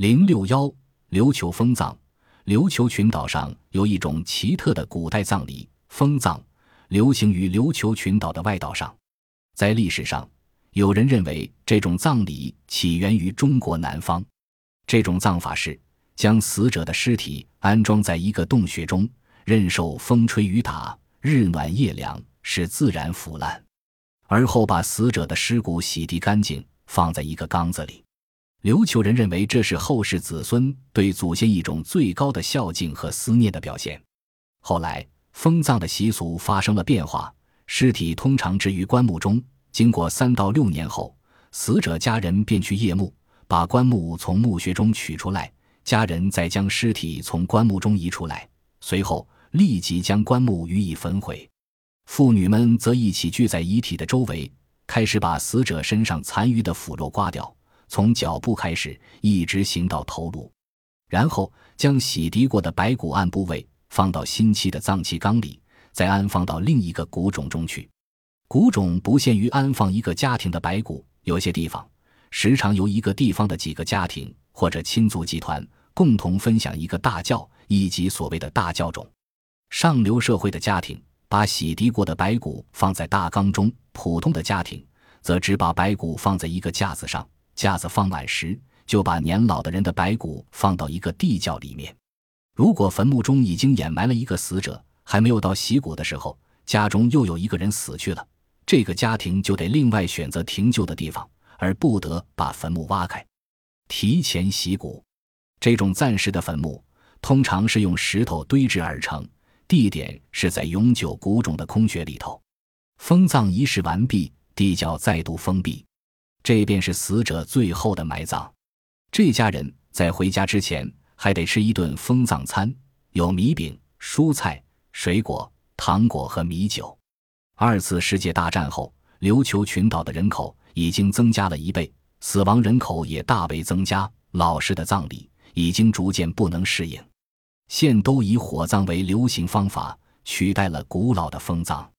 零六幺琉球封葬。琉球群岛上有一种奇特的古代葬礼——封葬，流行于琉球群岛的外岛上。在历史上，有人认为这种葬礼起源于中国南方。这种葬法是将死者的尸体安装在一个洞穴中，任受风吹雨打、日暖夜凉，使自然腐烂，而后把死者的尸骨洗涤干净，放在一个缸子里。琉球人认为这是后世子孙对祖先一种最高的孝敬和思念的表现。后来，封葬的习俗发生了变化，尸体通常置于棺木中，经过三到六年后，死者家人便去夜墓，把棺木从墓穴中取出来，家人再将尸体从棺木中移出来，随后立即将棺木予以焚毁。妇女们则一起聚在遗体的周围，开始把死者身上残余的腐肉刮掉。从脚部开始，一直行到头颅，然后将洗涤过的白骨按部位放到新砌的脏器缸里，再安放到另一个骨冢中去。骨冢不限于安放一个家庭的白骨，有些地方时常由一个地方的几个家庭或者亲族集团共同分享一个大窖，以及所谓的大窖冢。上流社会的家庭把洗涤过的白骨放在大缸中，普通的家庭则只把白骨放在一个架子上。架子放满时，就把年老的人的白骨放到一个地窖里面。如果坟墓中已经掩埋了一个死者，还没有到洗骨的时候，家中又有一个人死去了，这个家庭就得另外选择停柩的地方，而不得把坟墓挖开，提前洗骨。这种暂时的坟墓通常是用石头堆制而成，地点是在永久古冢的空穴里头。封葬仪式完毕，地窖再度封闭。这便是死者最后的埋葬。这家人在回家之前还得吃一顿封葬餐，有米饼、蔬菜、水果、糖果和米酒。二次世界大战后，琉球群岛的人口已经增加了一倍，死亡人口也大为增加。老式的葬礼已经逐渐不能适应，现都以火葬为流行方法，取代了古老的封葬。